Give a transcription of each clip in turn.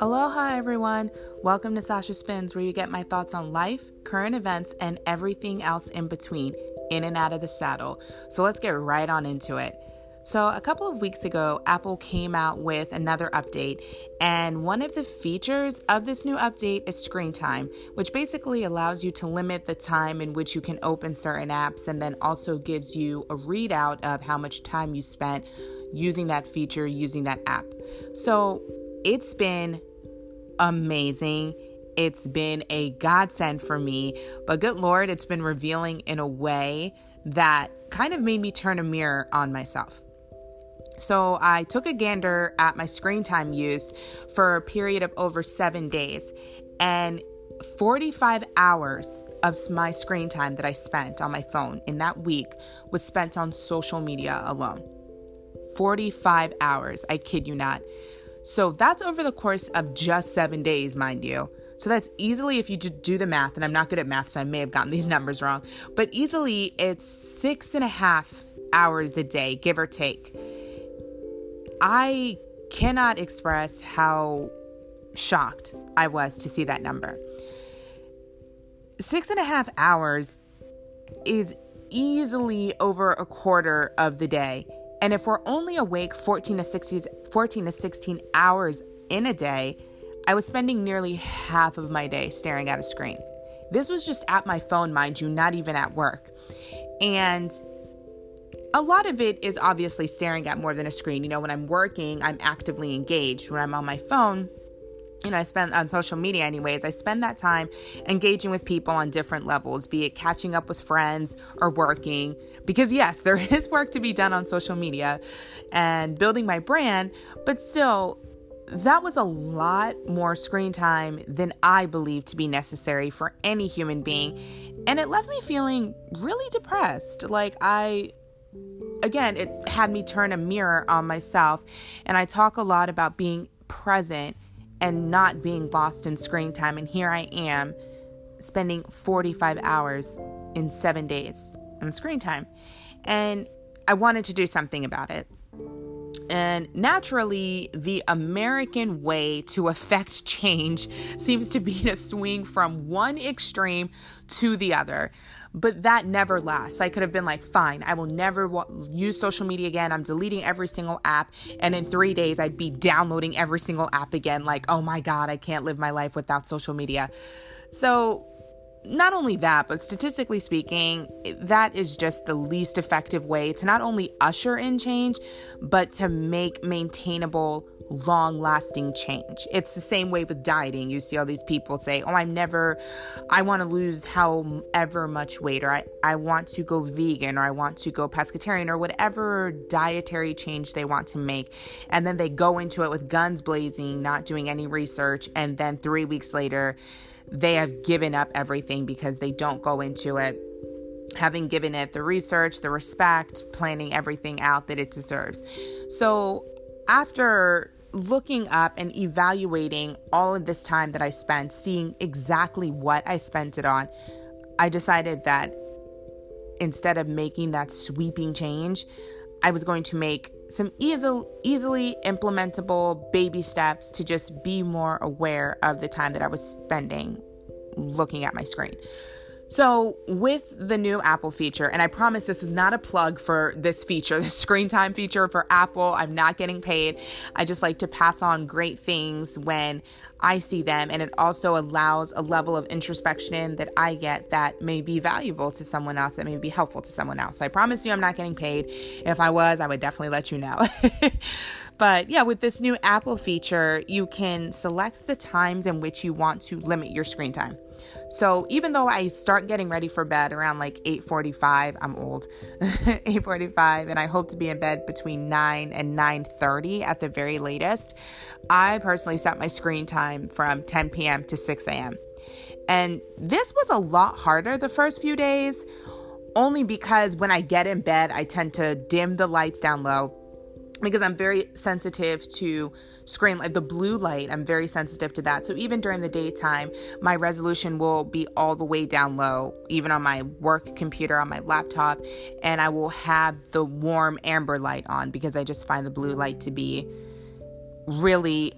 Aloha, everyone. Welcome to Sasha Spins, where you get my thoughts on life, current events, and everything else in between, in and out of the saddle. So let's get right on into it. So, a couple of weeks ago, Apple came out with another update, and one of the features of this new update is screen time, which basically allows you to limit the time in which you can open certain apps and then also gives you a readout of how much time you spent using that feature, using that app. So, it's been amazing. It's been a godsend for me, but good Lord, it's been revealing in a way that kind of made me turn a mirror on myself. So I took a gander at my screen time use for a period of over seven days, and 45 hours of my screen time that I spent on my phone in that week was spent on social media alone. 45 hours, I kid you not. So that's over the course of just seven days, mind you. So that's easily, if you do the math, and I'm not good at math, so I may have gotten these numbers wrong, but easily it's six and a half hours a day, give or take. I cannot express how shocked I was to see that number. Six and a half hours is easily over a quarter of the day. And if we're only awake 14 to 16, 14 to 16 hours in a day, I was spending nearly half of my day staring at a screen. This was just at my phone, mind you, not even at work. And a lot of it is obviously staring at more than a screen. You know, when I'm working, I'm actively engaged. When I'm on my phone, you know, I spend on social media, anyways, I spend that time engaging with people on different levels, be it catching up with friends or working. Because, yes, there is work to be done on social media and building my brand, but still, that was a lot more screen time than I believe to be necessary for any human being. And it left me feeling really depressed. Like, I again, it had me turn a mirror on myself. And I talk a lot about being present and not being lost in screen time. And here I am spending 45 hours in seven days on screen time. And I wanted to do something about it. And naturally, the American way to affect change seems to be to swing from one extreme to the other. But that never lasts. I could have been like, fine, I will never use social media again. I'm deleting every single app. And in three days, I'd be downloading every single app again. Like, oh my God, I can't live my life without social media. So not only that, but statistically speaking, that is just the least effective way to not only usher in change, but to make maintainable, long lasting change. It's the same way with dieting. You see all these people say, Oh, I'm never, I want to lose however much weight, or I, I want to go vegan, or I want to go pescatarian, or whatever dietary change they want to make. And then they go into it with guns blazing, not doing any research. And then three weeks later, they have given up everything because they don't go into it having given it the research, the respect, planning everything out that it deserves. So, after looking up and evaluating all of this time that I spent, seeing exactly what I spent it on, I decided that instead of making that sweeping change, I was going to make some easy, easily implementable baby steps to just be more aware of the time that I was spending looking at my screen. So, with the new Apple feature, and I promise this is not a plug for this feature, the screen time feature for Apple. I'm not getting paid. I just like to pass on great things when I see them. And it also allows a level of introspection that I get that may be valuable to someone else, that may be helpful to someone else. So I promise you, I'm not getting paid. If I was, I would definitely let you know. But yeah, with this new Apple feature, you can select the times in which you want to limit your screen time. So even though I start getting ready for bed around like 8:45, I'm old. 8:45 and I hope to be in bed between 9 and 9:30 at the very latest. I personally set my screen time from 10 p.m. to 6 a.m. And this was a lot harder the first few days only because when I get in bed, I tend to dim the lights down low because I'm very sensitive to screen light, the blue light, I'm very sensitive to that. So even during the daytime, my resolution will be all the way down low, even on my work computer, on my laptop, and I will have the warm amber light on because I just find the blue light to be really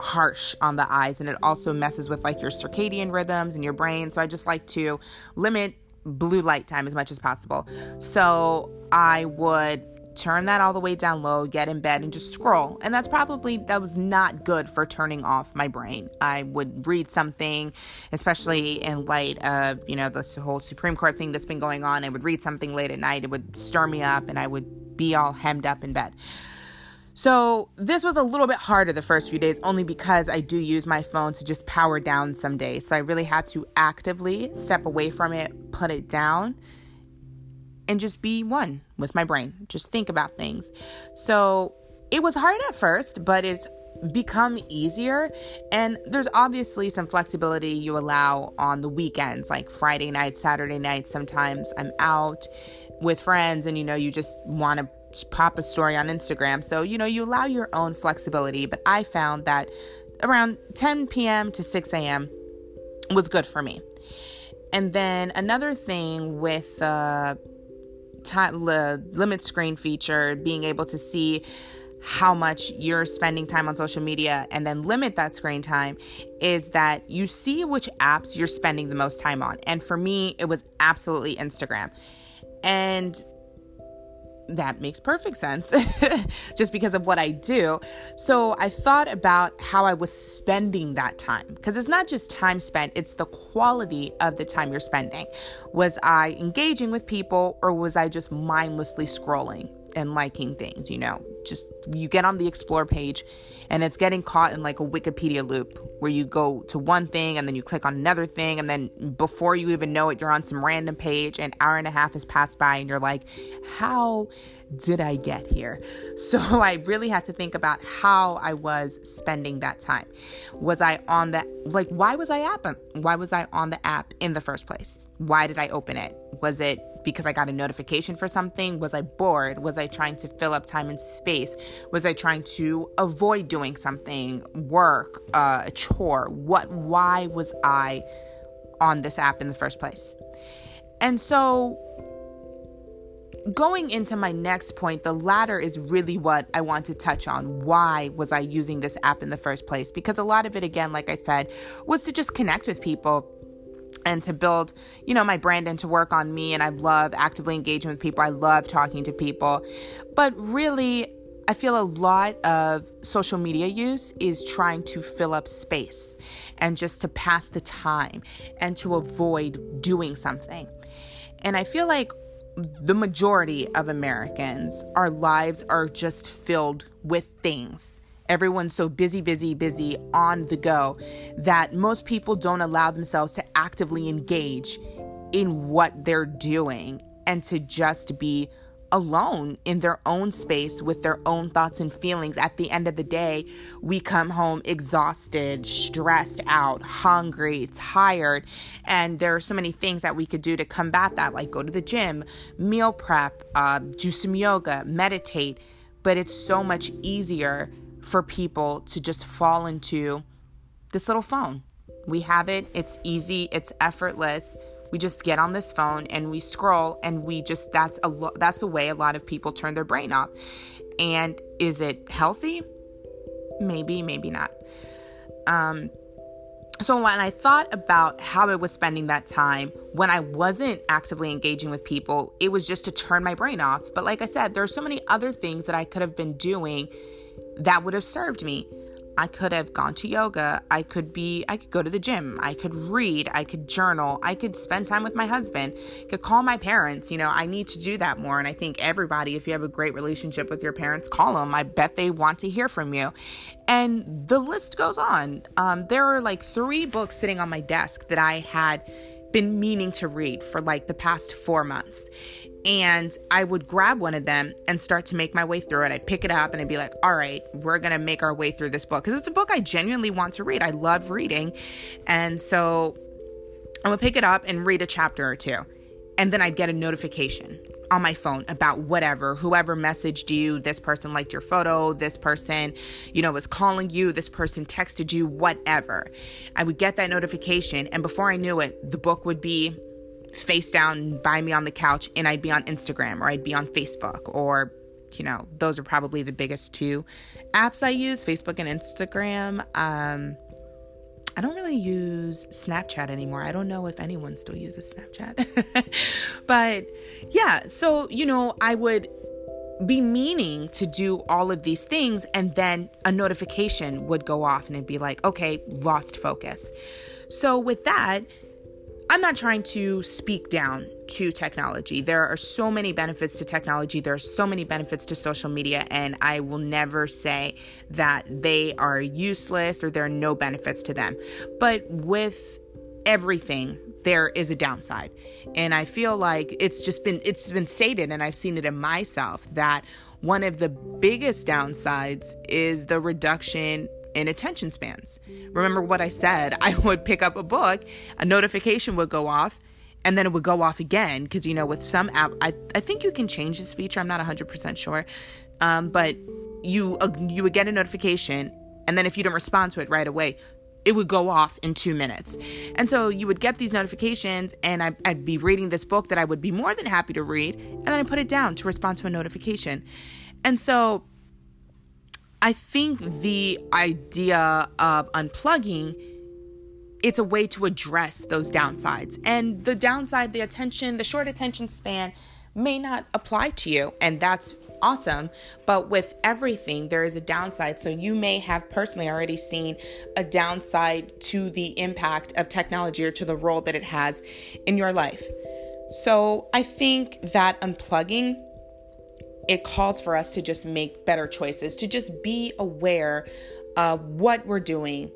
harsh on the eyes and it also messes with like your circadian rhythms and your brain. So I just like to limit blue light time as much as possible. So I would turn that all the way down low, get in bed, and just scroll. And that's probably, that was not good for turning off my brain. I would read something, especially in light of, you know, this whole Supreme Court thing that's been going on. I would read something late at night, it would stir me up, and I would be all hemmed up in bed. So, this was a little bit harder the first few days only because I do use my phone to just power down some days. So, I really had to actively step away from it, put it down, and just be one with my brain. Just think about things. So it was hard at first, but it's become easier. And there's obviously some flexibility you allow on the weekends, like Friday night, Saturday night. Sometimes I'm out with friends and you know, you just want to pop a story on Instagram. So, you know, you allow your own flexibility. But I found that around 10 p.m. to 6 a.m. was good for me. And then another thing with uh, time, the limit screen feature, being able to see how much you're spending time on social media and then limit that screen time is that you see which apps you're spending the most time on. And for me, it was absolutely Instagram. And that makes perfect sense just because of what I do. So I thought about how I was spending that time because it's not just time spent, it's the quality of the time you're spending. Was I engaging with people or was I just mindlessly scrolling and liking things, you know? Just you get on the explore page and it's getting caught in like a Wikipedia loop where you go to one thing and then you click on another thing and then before you even know it you're on some random page an hour and a half has passed by and you're like how did I get here? So I really had to think about how I was spending that time. Was I on the like why was I app why was I on the app in the first place? Why did I open it? Was it because I got a notification for something? Was I bored? Was I trying to fill up time and space? Was I trying to avoid doing something, work, uh, a chore? What why was I on this app in the first place? And so going into my next point, the latter is really what I want to touch on. Why was I using this app in the first place? Because a lot of it, again, like I said, was to just connect with people and to build, you know, my brand and to work on me. And I love actively engaging with people. I love talking to people. But really, I feel a lot of social media use is trying to fill up space and just to pass the time and to avoid doing something. And I feel like the majority of Americans, our lives are just filled with things. Everyone's so busy, busy, busy on the go that most people don't allow themselves to actively engage in what they're doing and to just be alone in their own space with their own thoughts and feelings. At the end of the day, we come home exhausted, stressed out, hungry, tired, and there are so many things that we could do to combat that, like go to the gym, meal prep, uh, do some yoga, meditate. But it's so much easier for people to just fall into this little phone. We have it, it's easy, it's effortless we just get on this phone and we scroll and we just that's a lo- that's a way a lot of people turn their brain off. And is it healthy? Maybe, maybe not. Um so when I thought about how I was spending that time when I wasn't actively engaging with people, it was just to turn my brain off. But like I said, there are so many other things that I could have been doing that would have served me. I could have gone to yoga. I could be, I could go to the gym. I could read. I could journal. I could spend time with my husband. I could call my parents. You know, I need to do that more. And I think everybody, if you have a great relationship with your parents, call them. I bet they want to hear from you. And the list goes on. Um, there are like three books sitting on my desk that I had been meaning to read for like the past four months and I would grab one of them and start to make my way through it. I'd pick it up and I'd be like, all right, we're going to make our way through this book. Because it's a book I genuinely want to read. I love reading. And so I would pick it up and read a chapter or two. And then I'd get a notification on my phone about whatever, whoever messaged you, this person liked your photo, this person, you know, was calling you, this person texted you, whatever. I would get that notification, and before I knew it, the book would be face down by me on the couch, and I'd be on Instagram or I'd be on Facebook, or, you know, those are probably the biggest two apps I use Facebook and Instagram. Um, I don't really use Snapchat anymore. I don't know if anyone still uses Snapchat. but yeah, so, you know, I would be meaning to do all of these things, and then a notification would go off and it'd be like, okay, lost focus. So, with that, I'm not trying to speak down to technology. There are so many benefits to technology. There are so many benefits to social media, and I will never say that they are useless or there are no benefits to them. But with everything, there is a downside. And I feel like it's just been it's been stated and I've seen it in myself that one of the biggest downsides is the reduction in attention spans. Remember what I said? I would pick up a book, a notification would go off, and then it would go off again. Because, you know, with some app, I, I think you can change this feature. I'm not 100% sure. Um, but you, uh, you would get a notification, and then if you didn't respond to it right away, it would go off in two minutes. And so you would get these notifications, and I, would be reading this book that I would be more than happy to read, and then I put it down to respond to a notification. And so I think the idea of unplugging it's a way to address those downsides. And the downside, the attention, the short attention span may not apply to you, and that's awesome. But with everything, there is a downside. So you may have personally already seen a downside to the impact of technology or to the role that it has in your life. So I think that unplugging it calls for us to just make better choices, to just be aware of what we're doing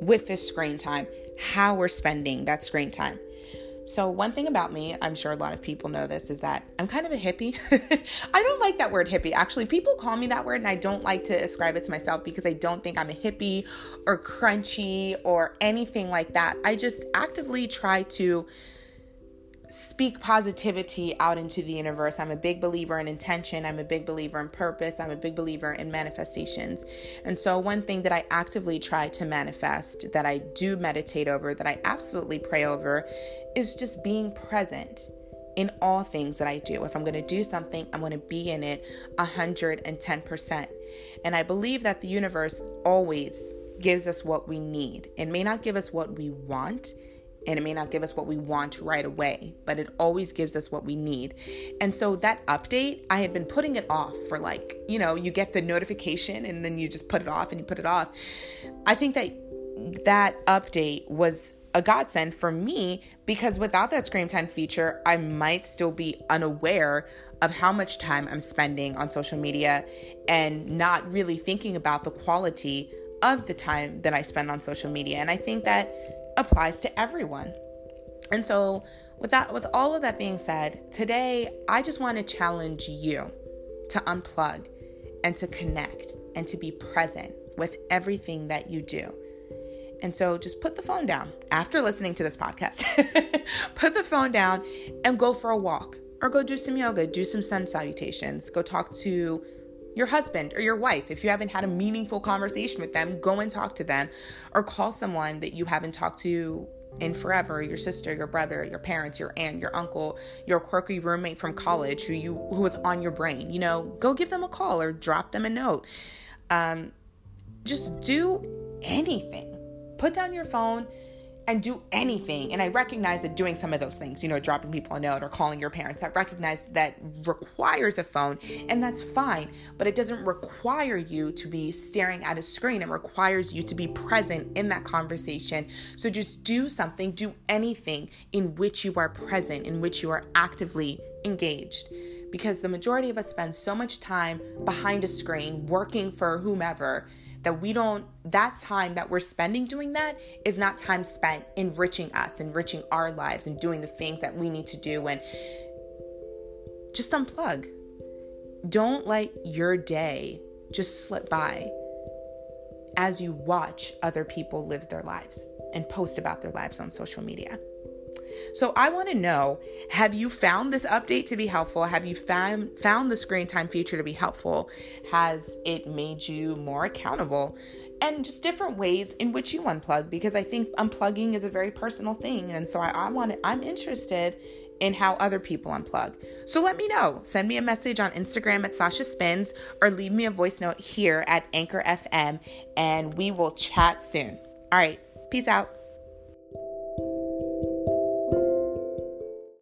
with this screen time, how we're spending that screen time. So, one thing about me, I'm sure a lot of people know this, is that I'm kind of a hippie. I don't like that word hippie. Actually, people call me that word, and I don't like to ascribe it to myself because I don't think I'm a hippie or crunchy or anything like that. I just actively try to speak positivity out into the universe. I'm a big believer in intention. I'm a big believer in purpose. I'm a big believer in manifestations. And so, one thing that I actively try to manifest, that I do meditate over, that I absolutely pray over, is just being present in all things that I do. If I'm going to do something, I'm going to be in it 110%. And I believe that the universe always gives us what we need. It may not give us what we want and it may not give us what we want right away, but it always gives us what we need. And so that update, I had been putting it off for like, you know, you get the notification and then you just put it off and you put it off. I think that that update was a godsend for me because without that screen time feature, I might still be unaware of how much time I'm spending on social media and not really thinking about the quality of the time that I spend on social media. And I think that applies to everyone. And so, with that with all of that being said, today I just want to challenge you to unplug and to connect and to be present with everything that you do. And so just put the phone down after listening to this podcast. put the phone down and go for a walk or go do some yoga, do some sun salutations, go talk to your husband or your wife. If you haven't had a meaningful conversation with them, go and talk to them or call someone that you haven't talked to in forever your sister your brother your parents your aunt your uncle your quirky roommate from college who you who was on your brain you know go give them a call or drop them a note um, just do anything put down your phone and do anything. And I recognize that doing some of those things, you know, dropping people a note or calling your parents, I recognize that requires a phone, and that's fine. But it doesn't require you to be staring at a screen. It requires you to be present in that conversation. So just do something, do anything in which you are present, in which you are actively engaged. Because the majority of us spend so much time behind a screen working for whomever that we don't, that time that we're spending doing that is not time spent enriching us, enriching our lives, and doing the things that we need to do. And just unplug. Don't let your day just slip by as you watch other people live their lives and post about their lives on social media. So I want to know have you found this update to be helpful? Have you found found the screen time feature to be helpful? Has it made you more accountable? And just different ways in which you unplug because I think unplugging is a very personal thing. And so I, I want to, I'm interested in how other people unplug. So let me know. Send me a message on Instagram at Sasha Spins or leave me a voice note here at Anchor FM and we will chat soon. All right, peace out.